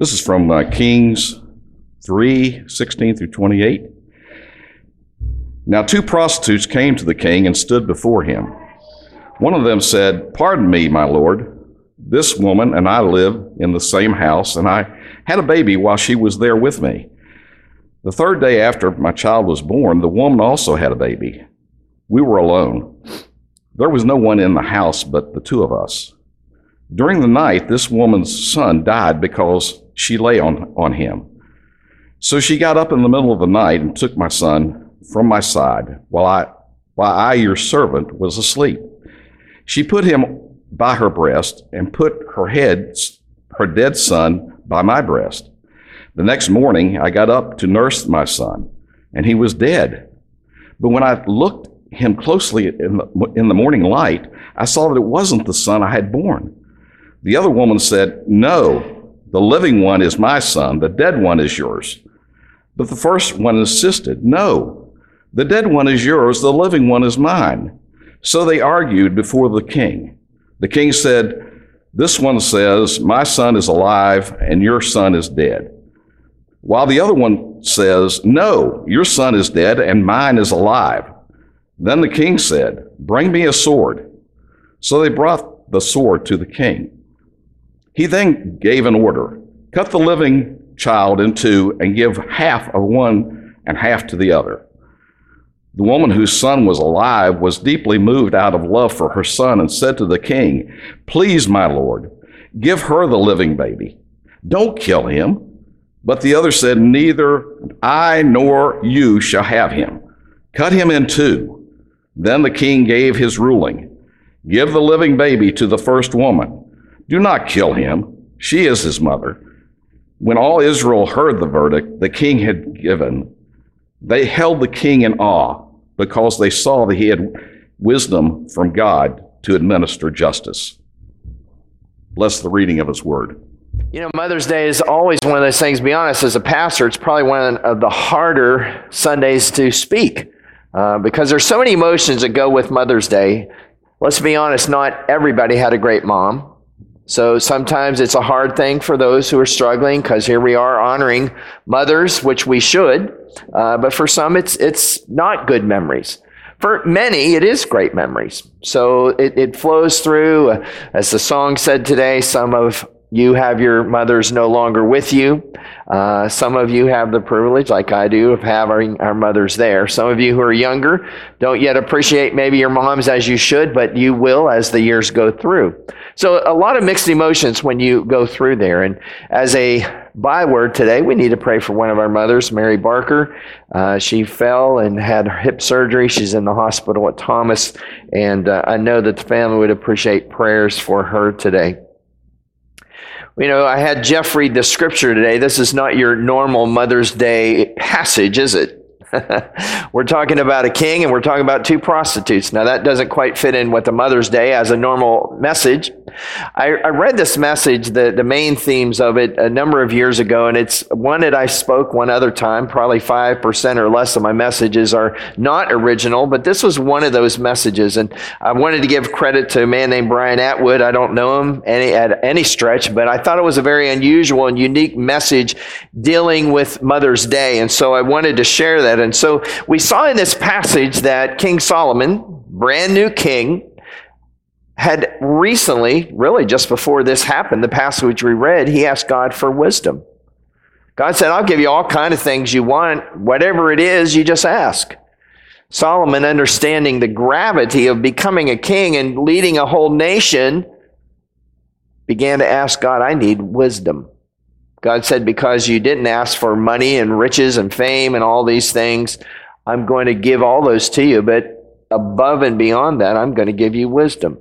This is from uh, Kings 3 16 through 28. Now, two prostitutes came to the king and stood before him. One of them said, Pardon me, my lord. This woman and I live in the same house, and I had a baby while she was there with me. The third day after my child was born, the woman also had a baby. We were alone. There was no one in the house but the two of us. During the night, this woman's son died because she lay on, on him. So she got up in the middle of the night and took my son from my side while I, while I, your servant, was asleep. She put him by her breast and put her head, her dead son, by my breast. The next morning, I got up to nurse my son, and he was dead. But when I looked him closely in the, in the morning light, I saw that it wasn't the son I had borne. The other woman said, No, the living one is my son, the dead one is yours. But the first one insisted, No, the dead one is yours, the living one is mine. So they argued before the king. The king said, This one says, My son is alive and your son is dead. While the other one says, No, your son is dead and mine is alive. Then the king said, Bring me a sword. So they brought the sword to the king. He then gave an order cut the living child in two and give half of one and half to the other. The woman whose son was alive was deeply moved out of love for her son and said to the king, Please, my lord, give her the living baby. Don't kill him. But the other said, Neither I nor you shall have him. Cut him in two. Then the king gave his ruling Give the living baby to the first woman. Do not kill him. She is his mother. When all Israel heard the verdict the king had given, they held the king in awe because they saw that he had wisdom from God to administer justice. Bless the reading of his word. You know, Mother's Day is always one of those things, be honest, as a pastor, it's probably one of the harder Sundays to speak uh, because there's so many emotions that go with Mother's Day. Let's be honest, not everybody had a great mom. So sometimes it's a hard thing for those who are struggling because here we are honoring mothers, which we should. Uh, but for some, it's, it's not good memories. For many, it is great memories. So it, it flows through, uh, as the song said today, some of you have your mothers no longer with you. Uh, some of you have the privilege, like I do, of having our mothers there. Some of you who are younger don't yet appreciate maybe your moms as you should, but you will as the years go through. So a lot of mixed emotions when you go through there. And as a byword today, we need to pray for one of our mothers, Mary Barker. Uh, she fell and had hip surgery. She's in the hospital at Thomas, and uh, I know that the family would appreciate prayers for her today. You know, I had Jeff read the scripture today. This is not your normal Mother's Day passage, is it? we're talking about a king and we're talking about two prostitutes. Now, that doesn't quite fit in with the Mother's Day as a normal message. I, I, read this message, the, the main themes of it, a number of years ago, and it's one that I spoke one other time. Probably 5% or less of my messages are not original, but this was one of those messages. And I wanted to give credit to a man named Brian Atwood. I don't know him any, at any stretch, but I thought it was a very unusual and unique message dealing with Mother's Day. And so I wanted to share that. And so we saw in this passage that King Solomon, brand new king, had recently, really just before this happened, the passage we read, he asked God for wisdom. God said, I'll give you all kind of things you want. Whatever it is, you just ask. Solomon, understanding the gravity of becoming a king and leading a whole nation, began to ask God, I need wisdom. God said, Because you didn't ask for money and riches and fame and all these things, I'm going to give all those to you. But above and beyond that, I'm going to give you wisdom.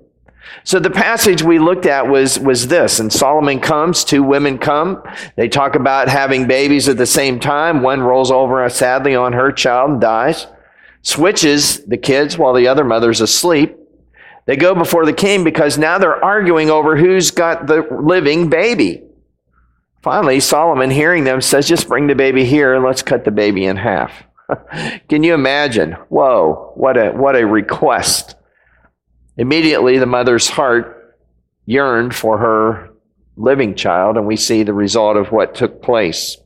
So the passage we looked at was, was this. And Solomon comes, two women come. They talk about having babies at the same time. One rolls over uh, sadly on her child and dies, switches the kids while the other mother's asleep. They go before the king because now they're arguing over who's got the living baby. Finally, Solomon, hearing them, says, Just bring the baby here and let's cut the baby in half. Can you imagine? Whoa, what a, what a request. Immediately, the mother's heart yearned for her living child, and we see the result of what took place.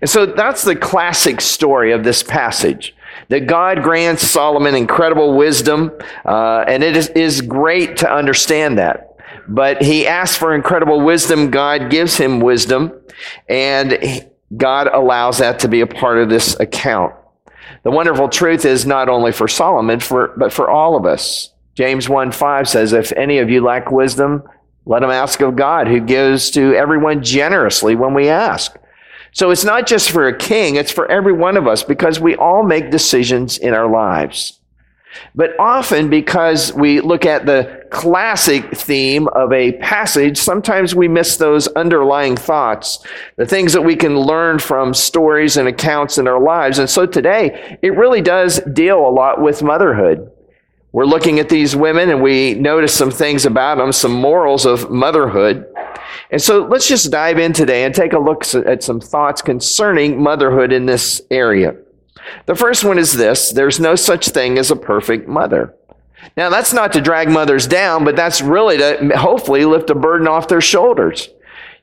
And so that's the classic story of this passage. That God grants Solomon incredible wisdom, uh, and it is, is great to understand that. But he asks for incredible wisdom. God gives him wisdom, and God allows that to be a part of this account. The wonderful truth is not only for Solomon, for, but for all of us. James 1 5 says, If any of you lack wisdom, let him ask of God, who gives to everyone generously when we ask. So it's not just for a king, it's for every one of us because we all make decisions in our lives. But often, because we look at the classic theme of a passage, sometimes we miss those underlying thoughts, the things that we can learn from stories and accounts in our lives. And so today, it really does deal a lot with motherhood. We're looking at these women and we notice some things about them, some morals of motherhood. And so let's just dive in today and take a look at some thoughts concerning motherhood in this area. The first one is this there's no such thing as a perfect mother. Now, that's not to drag mothers down, but that's really to hopefully lift a burden off their shoulders.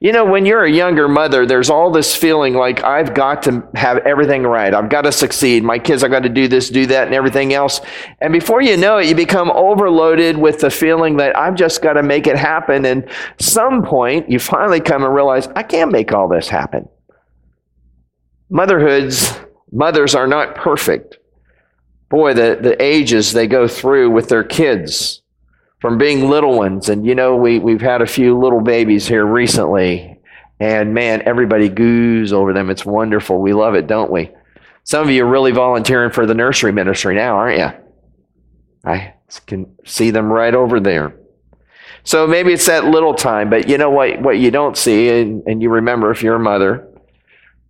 You know, when you're a younger mother, there's all this feeling like I've got to have everything right. I've got to succeed. My kids, I've got to do this, do that, and everything else. And before you know it, you become overloaded with the feeling that I've just got to make it happen. And some point, you finally come and realize, I can't make all this happen. Motherhoods, mothers are not perfect. Boy, the, the ages they go through with their kids from being little ones. And you know, we, we've had a few little babies here recently, and man, everybody goos over them. It's wonderful. We love it, don't we? Some of you are really volunteering for the nursery ministry now, aren't you? I can see them right over there. So maybe it's that little time, but you know what, what you don't see, and, and you remember if you're a mother,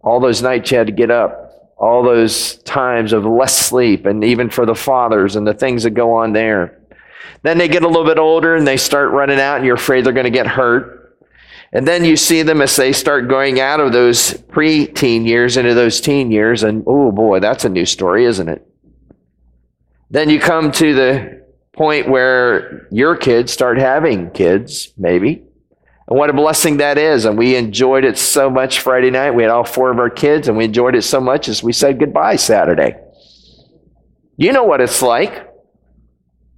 all those nights you had to get up, all those times of less sleep, and even for the fathers and the things that go on there. Then they get a little bit older and they start running out, and you're afraid they're going to get hurt. And then you see them as they start going out of those pre-teen years into those teen years, and oh boy, that's a new story, isn't it? Then you come to the point where your kids start having kids, maybe. And what a blessing that is. And we enjoyed it so much Friday night. We had all four of our kids, and we enjoyed it so much as we said goodbye Saturday. You know what it's like.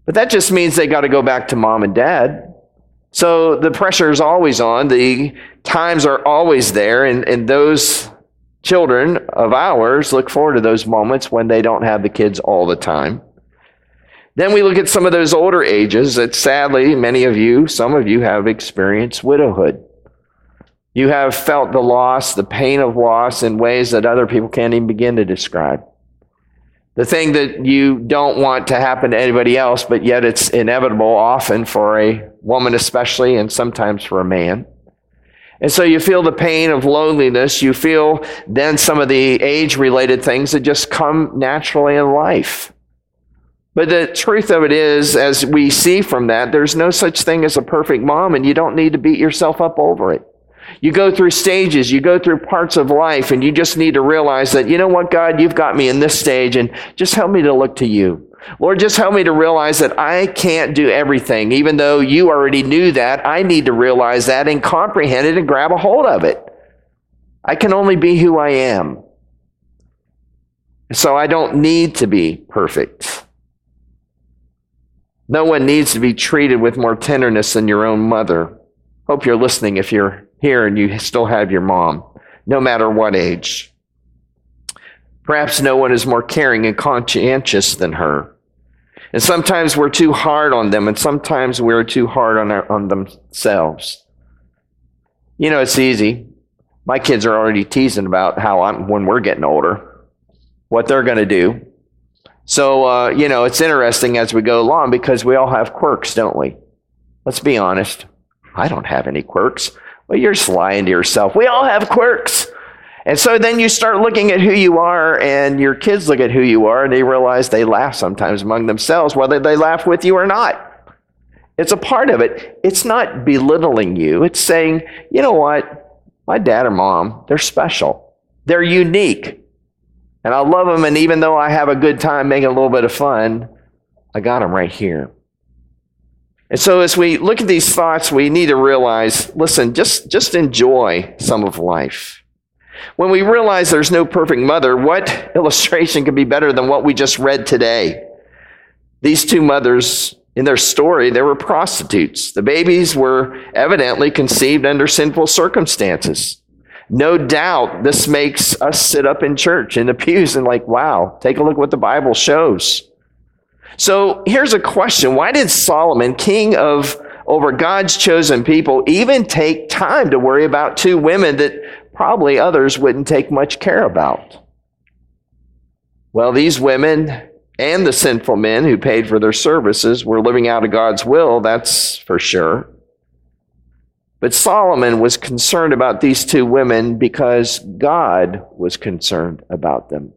But that just means they got to go back to mom and dad. So the pressure is always on. The times are always there. And, and those children of ours look forward to those moments when they don't have the kids all the time. Then we look at some of those older ages that sadly, many of you, some of you have experienced widowhood. You have felt the loss, the pain of loss in ways that other people can't even begin to describe the thing that you don't want to happen to anybody else, but yet it's inevitable often for a woman, especially, and sometimes for a man. And so you feel the pain of loneliness. You feel then some of the age related things that just come naturally in life. But the truth of it is, as we see from that, there's no such thing as a perfect mom, and you don't need to beat yourself up over it. You go through stages, you go through parts of life, and you just need to realize that, you know what, God, you've got me in this stage, and just help me to look to you. Lord, just help me to realize that I can't do everything. Even though you already knew that, I need to realize that and comprehend it and grab a hold of it. I can only be who I am. So I don't need to be perfect. No one needs to be treated with more tenderness than your own mother. Hope you're listening if you're here and you still have your mom, no matter what age. Perhaps no one is more caring and conscientious than her. And sometimes we're too hard on them, and sometimes we're too hard on, our, on themselves. You know, it's easy. My kids are already teasing about how I'm, when we're getting older, what they're going to do. So, uh, you know, it's interesting as we go along because we all have quirks, don't we? Let's be honest. I don't have any quirks. Well, you're just lying to yourself. We all have quirks. And so then you start looking at who you are, and your kids look at who you are, and they realize they laugh sometimes among themselves, whether they laugh with you or not. It's a part of it. It's not belittling you, it's saying, you know what? My dad or mom, they're special, they're unique. And I love them, and even though I have a good time making a little bit of fun, I got them right here. And so as we look at these thoughts, we need to realize, listen, just, just enjoy some of life. When we realize there's no perfect mother, what illustration could be better than what we just read today? These two mothers, in their story, they were prostitutes. The babies were evidently conceived under sinful circumstances. No doubt this makes us sit up in church in the pews and like, wow, take a look what the Bible shows. So here's a question. Why did Solomon, king of over God's chosen people, even take time to worry about two women that probably others wouldn't take much care about? Well, these women and the sinful men who paid for their services were living out of God's will, that's for sure. But Solomon was concerned about these two women because God was concerned about them.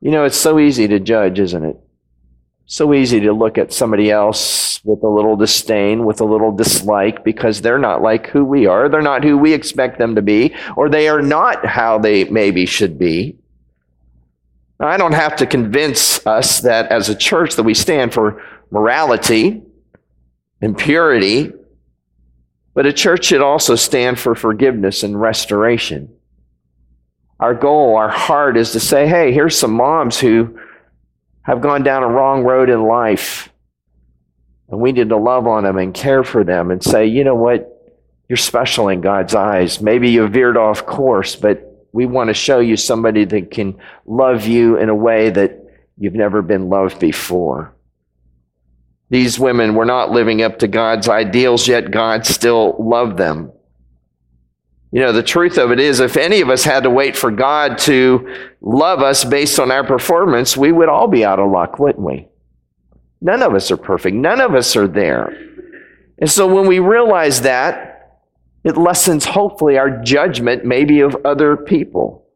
You know, it's so easy to judge, isn't it? So easy to look at somebody else with a little disdain, with a little dislike, because they're not like who we are. They're not who we expect them to be, or they are not how they maybe should be. I don't have to convince us that as a church that we stand for morality and purity, but a church should also stand for forgiveness and restoration our goal, our heart is to say, hey, here's some moms who have gone down a wrong road in life. And we need to love on them and care for them and say, you know what? You're special in God's eyes. Maybe you veered off course, but we want to show you somebody that can love you in a way that you've never been loved before. These women were not living up to God's ideals, yet God still loved them. You know, the truth of it is, if any of us had to wait for God to love us based on our performance, we would all be out of luck, wouldn't we? None of us are perfect. None of us are there. And so when we realize that, it lessens hopefully our judgment maybe of other people.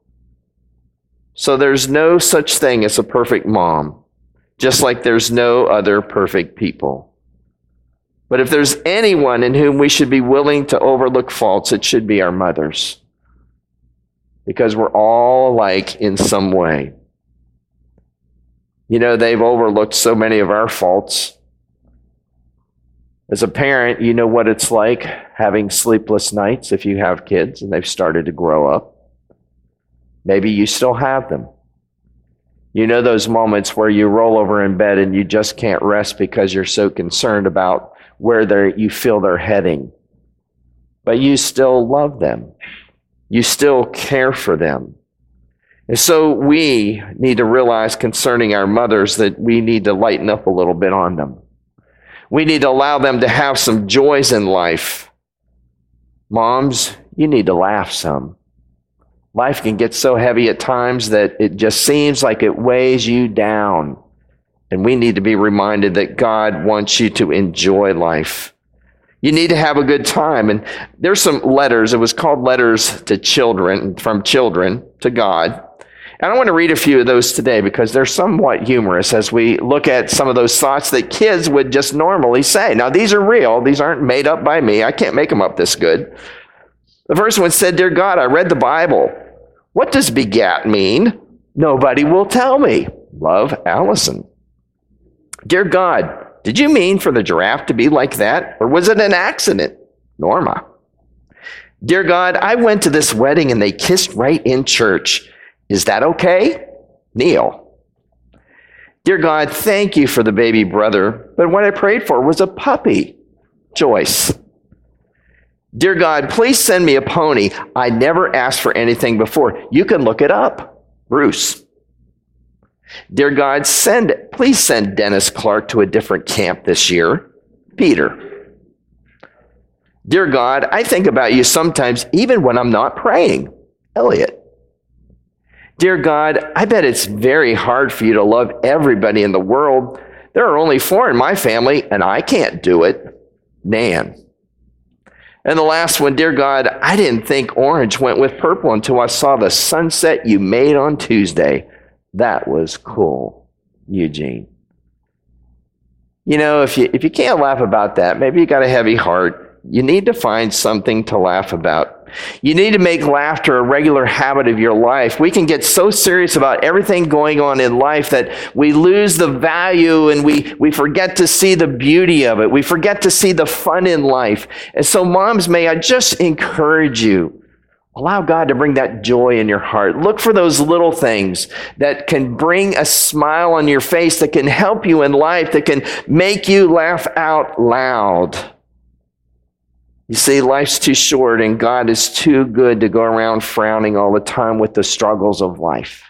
So there's no such thing as a perfect mom, just like there's no other perfect people. But if there's anyone in whom we should be willing to overlook faults, it should be our mothers. Because we're all alike in some way. You know, they've overlooked so many of our faults. As a parent, you know what it's like having sleepless nights if you have kids and they've started to grow up. Maybe you still have them. You know those moments where you roll over in bed and you just can't rest because you're so concerned about where they you feel they're heading. But you still love them. You still care for them. And so we need to realize concerning our mothers that we need to lighten up a little bit on them. We need to allow them to have some joys in life. Moms, you need to laugh some. Life can get so heavy at times that it just seems like it weighs you down. And we need to be reminded that God wants you to enjoy life. You need to have a good time. And there's some letters. It was called Letters to Children, from Children to God. And I want to read a few of those today because they're somewhat humorous as we look at some of those thoughts that kids would just normally say. Now, these are real. These aren't made up by me. I can't make them up this good. The first one said, Dear God, I read the Bible. What does begat mean? Nobody will tell me. Love, Allison. Dear God, did you mean for the giraffe to be like that? Or was it an accident? Norma. Dear God, I went to this wedding and they kissed right in church. Is that okay? Neil. Dear God, thank you for the baby brother, but what I prayed for was a puppy. Joyce. Dear God, please send me a pony. I never asked for anything before. You can look it up. Bruce. Dear God, send, please send Dennis Clark to a different camp this year. Peter. Dear God, I think about you sometimes even when I'm not praying. Elliot. Dear God, I bet it's very hard for you to love everybody in the world. There are only four in my family, and I can't do it. Nan. And the last one, dear God, I didn't think orange went with purple until I saw the sunset you made on Tuesday. That was cool, Eugene. You know, if you if you can't laugh about that, maybe you got a heavy heart. You need to find something to laugh about. You need to make laughter a regular habit of your life. We can get so serious about everything going on in life that we lose the value and we, we forget to see the beauty of it. We forget to see the fun in life. And so, moms, may I just encourage you Allow God to bring that joy in your heart. Look for those little things that can bring a smile on your face, that can help you in life, that can make you laugh out loud. You see, life's too short and God is too good to go around frowning all the time with the struggles of life.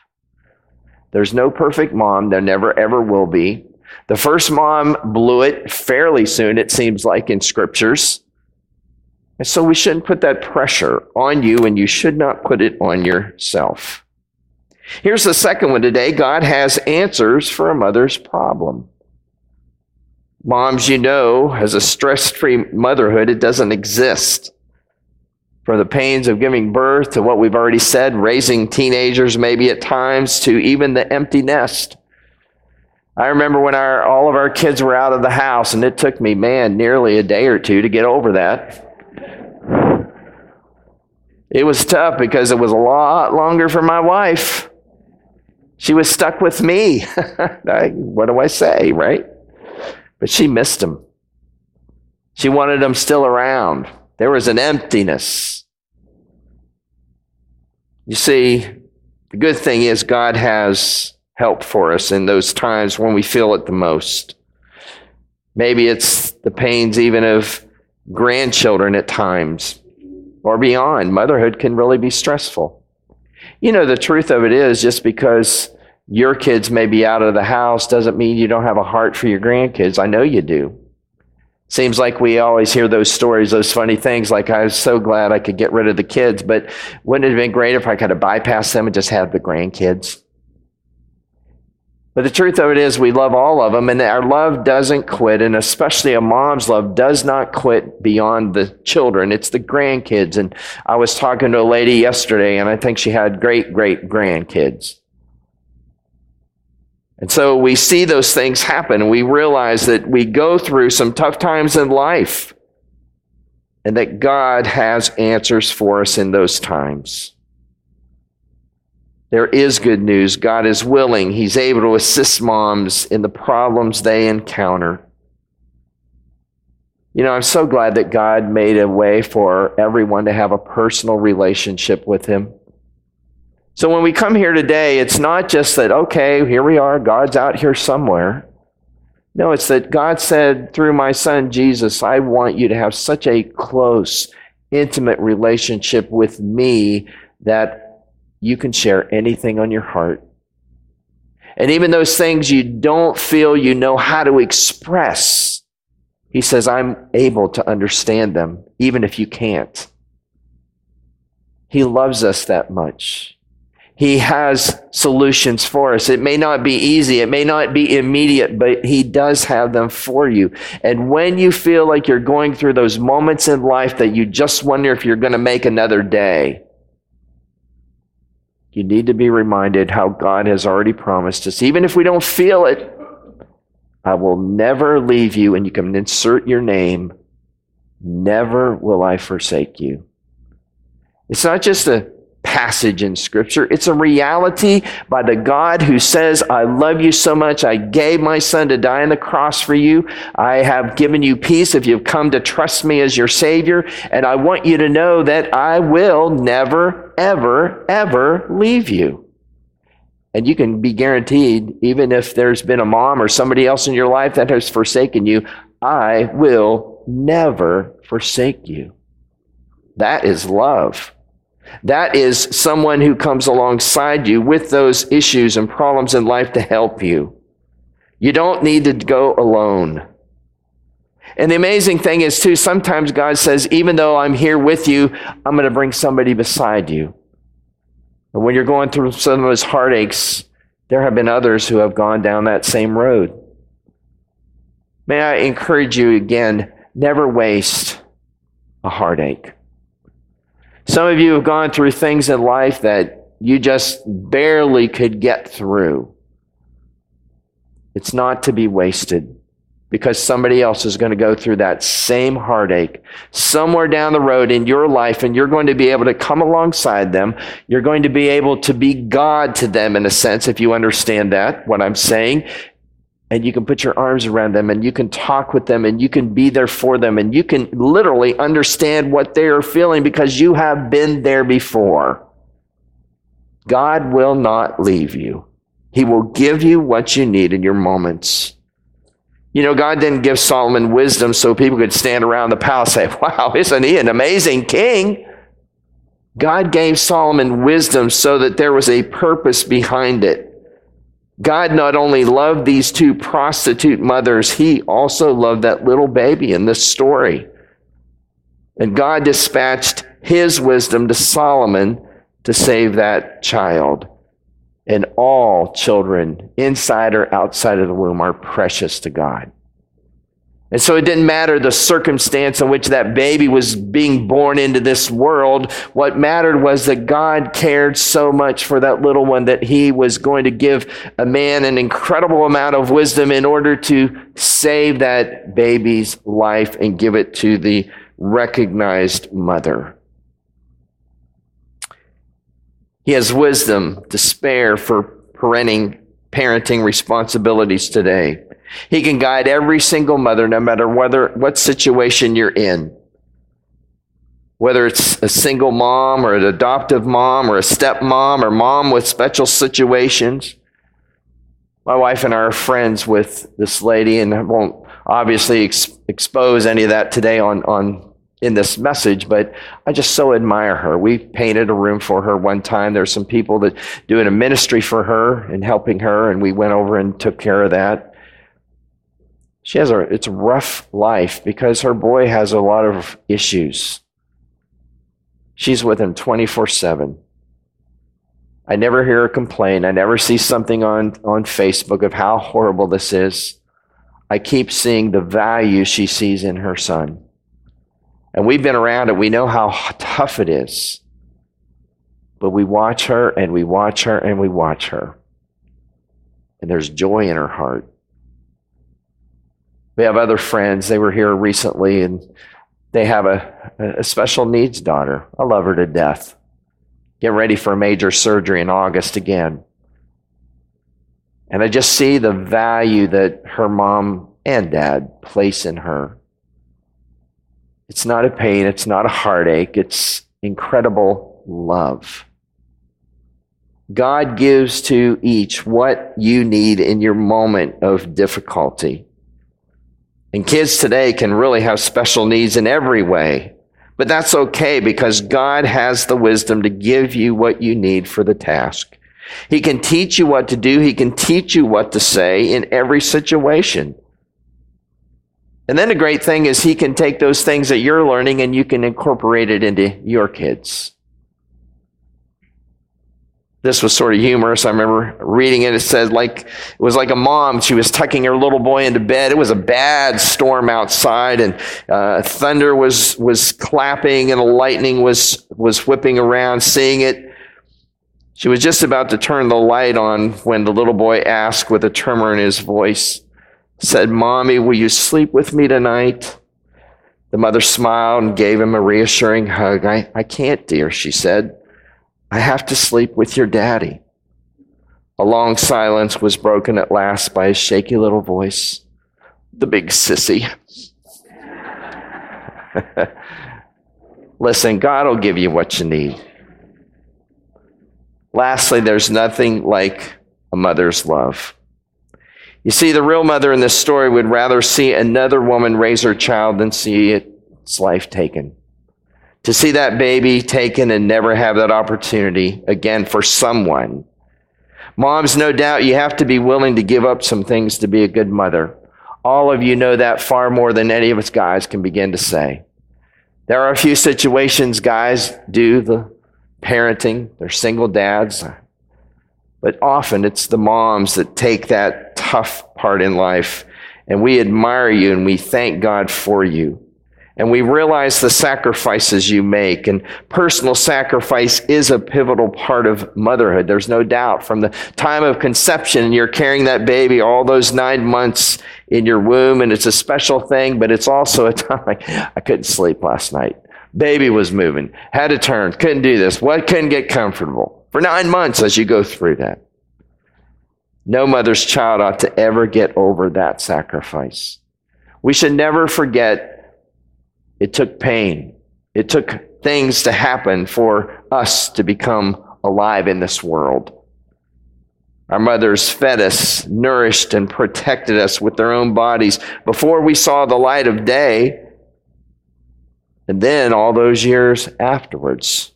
There's no perfect mom. There never ever will be. The first mom blew it fairly soon, it seems like in scriptures. And so we shouldn't put that pressure on you, and you should not put it on yourself. Here's the second one today God has answers for a mother's problem. Moms, you know, as a stress free motherhood, it doesn't exist. From the pains of giving birth to what we've already said, raising teenagers maybe at times, to even the empty nest. I remember when our, all of our kids were out of the house, and it took me, man, nearly a day or two to get over that. It was tough because it was a lot longer for my wife. She was stuck with me. what do I say, right? But she missed him. She wanted him still around. There was an emptiness. You see, the good thing is God has help for us in those times when we feel it the most. Maybe it's the pains even of grandchildren at times or beyond. Motherhood can really be stressful. You know, the truth of it is just because your kids may be out of the house doesn't mean you don't have a heart for your grandkids. I know you do. Seems like we always hear those stories, those funny things, like I was so glad I could get rid of the kids, but wouldn't it have been great if I could have bypassed them and just had the grandkids? But the truth of it is, we love all of them, and our love doesn't quit, and especially a mom's love does not quit beyond the children. It's the grandkids. And I was talking to a lady yesterday, and I think she had great, great grandkids. And so we see those things happen. We realize that we go through some tough times in life, and that God has answers for us in those times. There is good news. God is willing. He's able to assist moms in the problems they encounter. You know, I'm so glad that God made a way for everyone to have a personal relationship with Him. So when we come here today, it's not just that, okay, here we are, God's out here somewhere. No, it's that God said through my son Jesus, I want you to have such a close, intimate relationship with me that you can share anything on your heart. And even those things you don't feel you know how to express, he says, I'm able to understand them, even if you can't. He loves us that much. He has solutions for us. It may not be easy. It may not be immediate, but He does have them for you. And when you feel like you're going through those moments in life that you just wonder if you're going to make another day, you need to be reminded how God has already promised us, even if we don't feel it, I will never leave you, and you can insert your name. Never will I forsake you. It's not just a passage in Scripture. It's a reality by the God who says, I love you so much. I gave my son to die on the cross for you. I have given you peace if you've come to trust me as your Savior. And I want you to know that I will never, ever, ever leave you. And you can be guaranteed, even if there's been a mom or somebody else in your life that has forsaken you, I will never forsake you. That is love. That is someone who comes alongside you with those issues and problems in life to help you. You don't need to go alone. And the amazing thing is, too, sometimes God says, even though I'm here with you, I'm going to bring somebody beside you. And when you're going through some of those heartaches, there have been others who have gone down that same road. May I encourage you again never waste a heartache. Some of you have gone through things in life that you just barely could get through. It's not to be wasted. because somebody else is going to go through that same heartache somewhere down the road in your life, and you're going to be able to come alongside them. You're going to be able to be God to them in a sense, if you understand that, what I'm saying. And you can put your arms around them and you can talk with them and you can be there for them and you can literally understand what they are feeling because you have been there before. God will not leave you. He will give you what you need in your moments. You know, God didn't give Solomon wisdom so people could stand around the palace and say, Wow, isn't he an amazing king? God gave Solomon wisdom so that there was a purpose behind it. God not only loved these two prostitute mothers, he also loved that little baby in this story. And God dispatched his wisdom to Solomon to save that child. And all children, inside or outside of the womb, are precious to God. And so it didn't matter the circumstance in which that baby was being born into this world. What mattered was that God cared so much for that little one that he was going to give a man an incredible amount of wisdom in order to save that baby's life and give it to the recognized mother. He has wisdom to spare for parenting, parenting responsibilities today. He can guide every single mother, no matter whether, what situation you're in. Whether it's a single mom or an adoptive mom or a stepmom or mom with special situations. My wife and I are friends with this lady, and I won't obviously ex- expose any of that today on, on in this message, but I just so admire her. We painted a room for her one time. There's some people that doing a ministry for her and helping her, and we went over and took care of that. She has a it's a rough life because her boy has a lot of issues. She's with him 24/7. I never hear her complain. I never see something on, on Facebook of how horrible this is. I keep seeing the value she sees in her son. And we've been around it. We know how tough it is. But we watch her and we watch her and we watch her. And there's joy in her heart. We have other friends. They were here recently and they have a, a special needs daughter. I love her to death. Get ready for a major surgery in August again. And I just see the value that her mom and dad place in her. It's not a pain, it's not a heartache, it's incredible love. God gives to each what you need in your moment of difficulty. And kids today can really have special needs in every way. But that's okay because God has the wisdom to give you what you need for the task. He can teach you what to do. He can teach you what to say in every situation. And then the great thing is he can take those things that you're learning and you can incorporate it into your kids. This was sort of humorous. I remember reading it. It said like it was like a mom. She was tucking her little boy into bed. It was a bad storm outside, and uh, thunder was was clapping, and the lightning was was whipping around. Seeing it, she was just about to turn the light on when the little boy asked, with a tremor in his voice, said, Mommy, will you sleep with me tonight? The mother smiled and gave him a reassuring hug. I, I can't, dear, she said. I have to sleep with your daddy. A long silence was broken at last by a shaky little voice. The big sissy. Listen, God will give you what you need. Lastly, there's nothing like a mother's love. You see, the real mother in this story would rather see another woman raise her child than see its life taken. To see that baby taken and never have that opportunity again for someone. Moms, no doubt you have to be willing to give up some things to be a good mother. All of you know that far more than any of us guys can begin to say. There are a few situations guys do the parenting. They're single dads. But often it's the moms that take that tough part in life. And we admire you and we thank God for you. And we realize the sacrifices you make. And personal sacrifice is a pivotal part of motherhood. There's no doubt. From the time of conception, you're carrying that baby all those nine months in your womb, and it's a special thing, but it's also a time I couldn't sleep last night. Baby was moving, had to turn, couldn't do this. What couldn't get comfortable for nine months as you go through that. No mother's child ought to ever get over that sacrifice. We should never forget it took pain. It took things to happen for us to become alive in this world. Our mothers fed us, nourished, and protected us with their own bodies before we saw the light of day, and then all those years afterwards.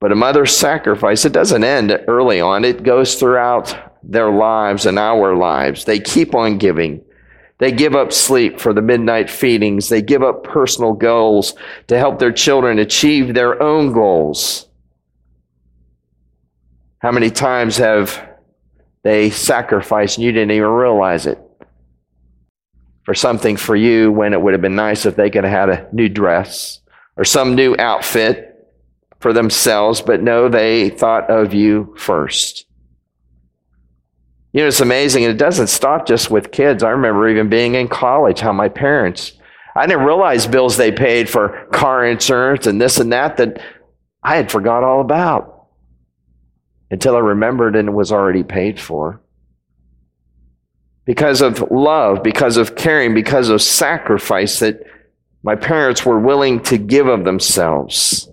But a mother's sacrifice, it doesn't end early on, it goes throughout their lives and our lives. They keep on giving. They give up sleep for the midnight feedings. They give up personal goals to help their children achieve their own goals. How many times have they sacrificed and you didn't even realize it? For something for you when it would have been nice if they could have had a new dress or some new outfit for themselves, but no, they thought of you first. You know, it's amazing. And it doesn't stop just with kids. I remember even being in college, how my parents, I didn't realize bills they paid for car insurance and this and that that I had forgot all about until I remembered and it was already paid for. Because of love, because of caring, because of sacrifice that my parents were willing to give of themselves.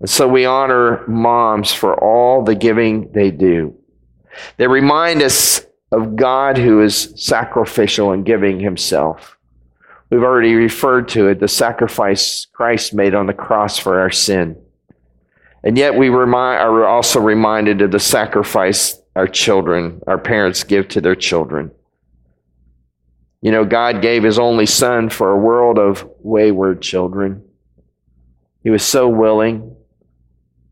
And so we honor moms for all the giving they do. They remind us of God who is sacrificial in giving himself. We've already referred to it, the sacrifice Christ made on the cross for our sin. And yet we remind, are also reminded of the sacrifice our children, our parents give to their children. You know, God gave his only son for a world of wayward children. He was so willing.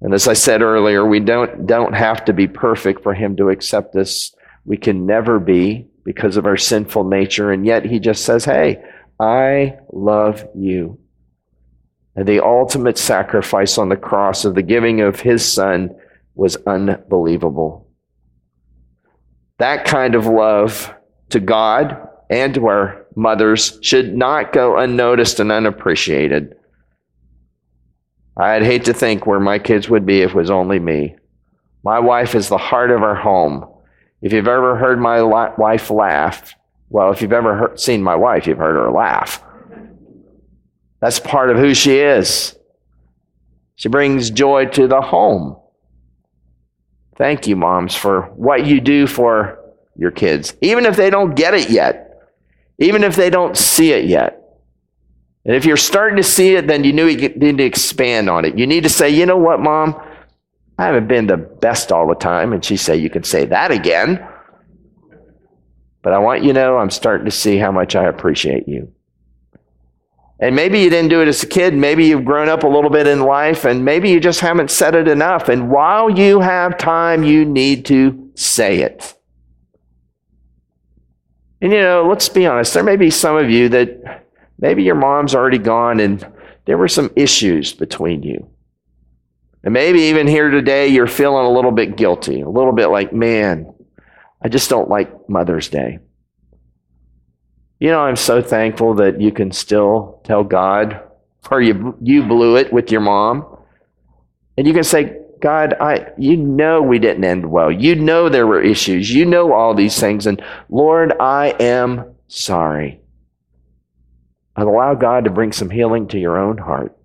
And as I said earlier, we don't, don't have to be perfect for him to accept us. We can never be because of our sinful nature. And yet he just says, Hey, I love you. And the ultimate sacrifice on the cross of the giving of his son was unbelievable. That kind of love to God and to our mothers should not go unnoticed and unappreciated. I'd hate to think where my kids would be if it was only me. My wife is the heart of our home. If you've ever heard my la- wife laugh, well, if you've ever seen my wife, you've heard her laugh. That's part of who she is. She brings joy to the home. Thank you, moms, for what you do for your kids, even if they don't get it yet, even if they don't see it yet. And if you're starting to see it, then you knew you need to expand on it. You need to say, you know what, mom? I haven't been the best all the time. And she say, you can say that again. But I want you to know I'm starting to see how much I appreciate you. And maybe you didn't do it as a kid. Maybe you've grown up a little bit in life, and maybe you just haven't said it enough. And while you have time, you need to say it. And you know, let's be honest, there may be some of you that Maybe your mom's already gone and there were some issues between you. And maybe even here today, you're feeling a little bit guilty, a little bit like, man, I just don't like Mother's Day. You know, I'm so thankful that you can still tell God, or you, you blew it with your mom. And you can say, God, I, you know we didn't end well. You know there were issues. You know all these things. And Lord, I am sorry allow God to bring some healing to your own heart.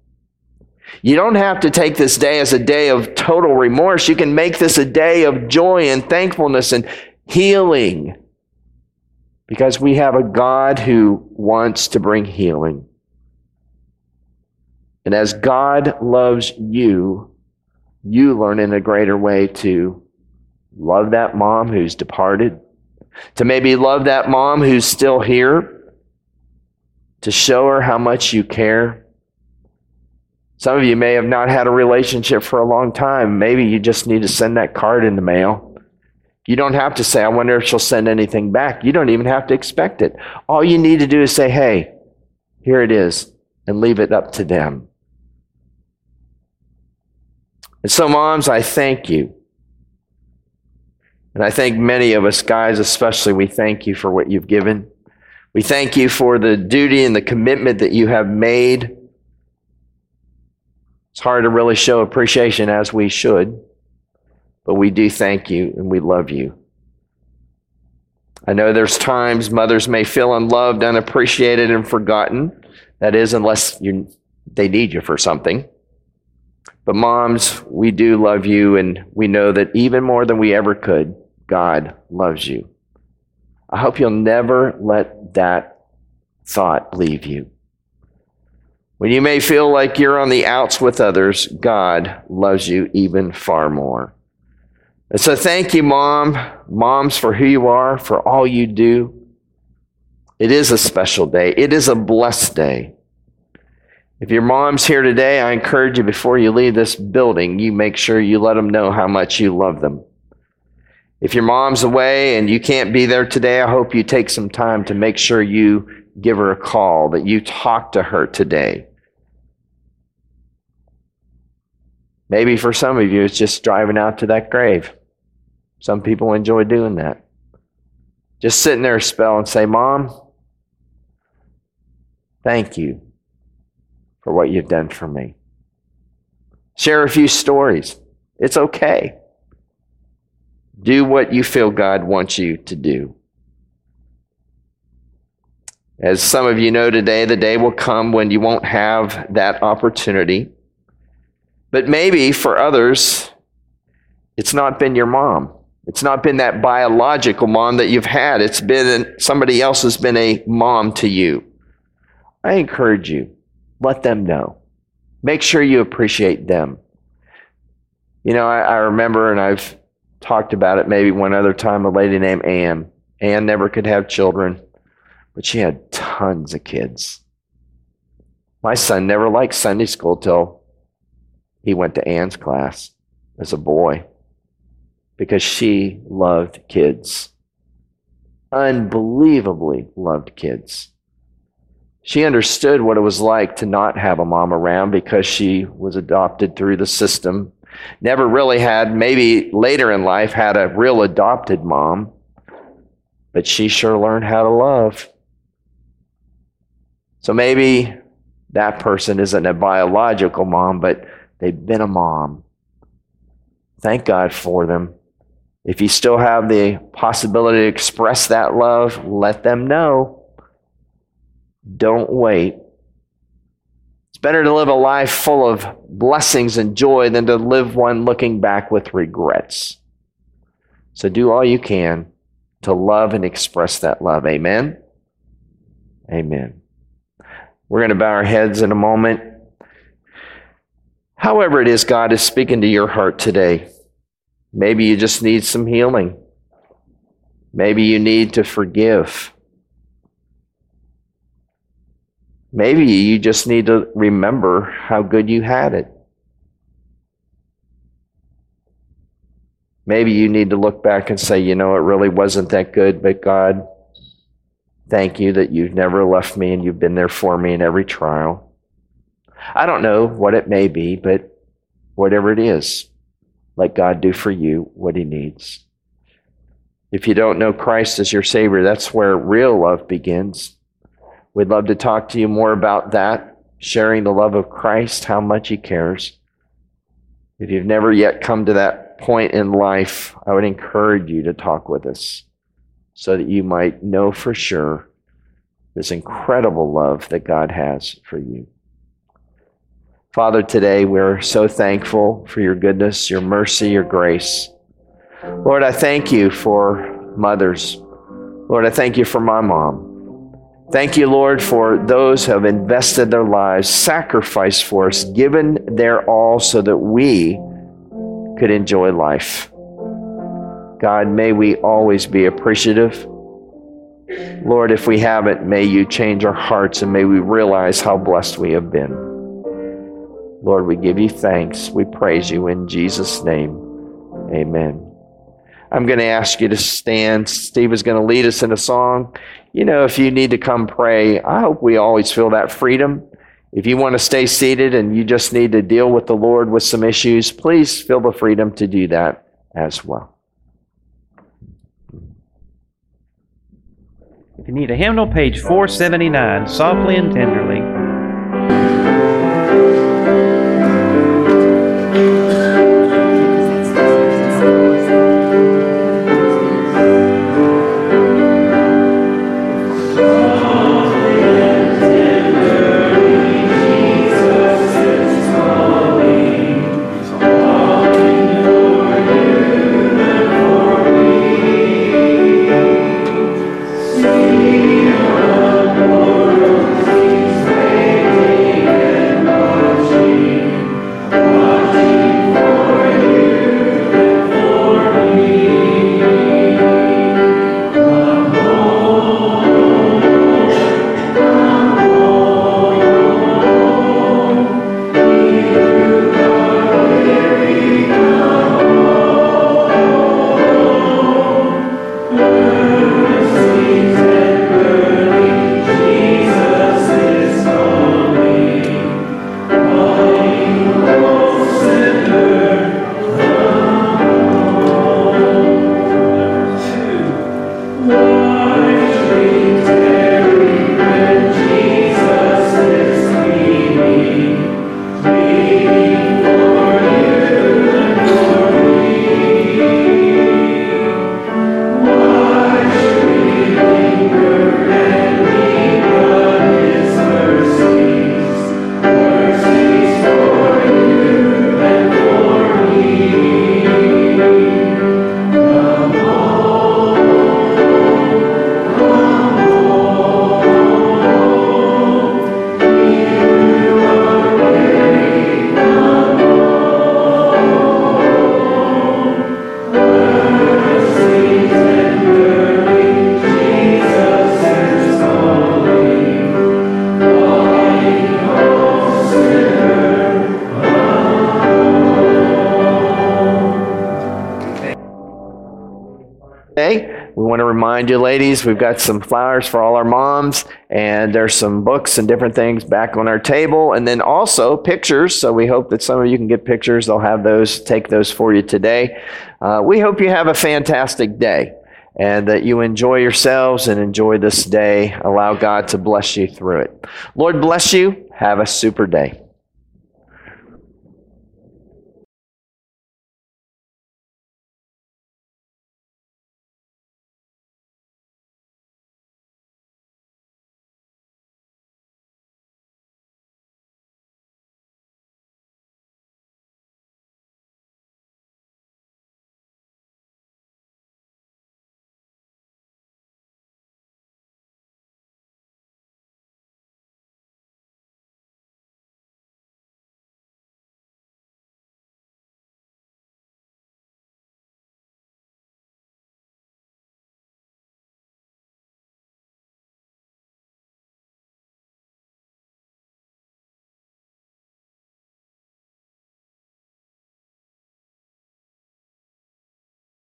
You don't have to take this day as a day of total remorse. You can make this a day of joy and thankfulness and healing because we have a God who wants to bring healing. And as God loves you, you learn in a greater way to love that mom who's departed, to maybe love that mom who's still here to show her how much you care. Some of you may have not had a relationship for a long time. Maybe you just need to send that card in the mail. You don't have to say, I wonder if she'll send anything back. You don't even have to expect it. All you need to do is say, hey, here it is, and leave it up to them. And so, moms, I thank you. And I thank many of us, guys especially, we thank you for what you've given. We thank you for the duty and the commitment that you have made. It's hard to really show appreciation as we should, but we do thank you and we love you. I know there's times mothers may feel unloved, unappreciated, and forgotten. That is, unless you, they need you for something. But moms, we do love you, and we know that even more than we ever could, God loves you. I hope you'll never let that thought leave you. When you may feel like you're on the outs with others, God loves you even far more. And so thank you, Mom, moms, for who you are, for all you do. It is a special day. It is a blessed day. If your mom's here today, I encourage you before you leave this building, you make sure you let them know how much you love them. If your mom's away and you can't be there today, I hope you take some time to make sure you give her a call, that you talk to her today. Maybe for some of you, it's just driving out to that grave. Some people enjoy doing that. Just sitting there a spell and say, Mom, thank you for what you've done for me. Share a few stories. It's okay. Do what you feel God wants you to do. As some of you know today, the day will come when you won't have that opportunity. But maybe for others, it's not been your mom. It's not been that biological mom that you've had. It's been somebody else has been a mom to you. I encourage you let them know. Make sure you appreciate them. You know, I, I remember, and I've talked about it maybe one other time, a lady named Anne. Anne never could have children, but she had tons of kids. My son never liked Sunday school till he went to Anne's class as a boy because she loved kids. Unbelievably loved kids. She understood what it was like to not have a mom around because she was adopted through the system. Never really had, maybe later in life, had a real adopted mom, but she sure learned how to love. So maybe that person isn't a biological mom, but they've been a mom. Thank God for them. If you still have the possibility to express that love, let them know. Don't wait. Better to live a life full of blessings and joy than to live one looking back with regrets. So do all you can to love and express that love. Amen. Amen. We're going to bow our heads in a moment. However, it is God is speaking to your heart today. Maybe you just need some healing. Maybe you need to forgive. Maybe you just need to remember how good you had it. Maybe you need to look back and say, you know, it really wasn't that good, but God, thank you that you've never left me and you've been there for me in every trial. I don't know what it may be, but whatever it is, let God do for you what he needs. If you don't know Christ as your Savior, that's where real love begins. We'd love to talk to you more about that, sharing the love of Christ, how much He cares. If you've never yet come to that point in life, I would encourage you to talk with us so that you might know for sure this incredible love that God has for you. Father, today we're so thankful for your goodness, your mercy, your grace. Lord, I thank you for mothers. Lord, I thank you for my mom. Thank you, Lord, for those who have invested their lives, sacrificed for us, given their all so that we could enjoy life. God, may we always be appreciative. Lord, if we haven't, may you change our hearts and may we realize how blessed we have been. Lord, we give you thanks. We praise you in Jesus' name. Amen. I'm going to ask you to stand. Steve is going to lead us in a song. You know, if you need to come pray, I hope we always feel that freedom. If you want to stay seated and you just need to deal with the Lord with some issues, please feel the freedom to do that as well. If you need a hymnal, page 479, Softly and Tenderly. Remind you, ladies, we've got some flowers for all our moms, and there's some books and different things back on our table, and then also pictures. So we hope that some of you can get pictures. They'll have those, take those for you today. Uh, we hope you have a fantastic day and that you enjoy yourselves and enjoy this day. Allow God to bless you through it. Lord bless you. Have a super day.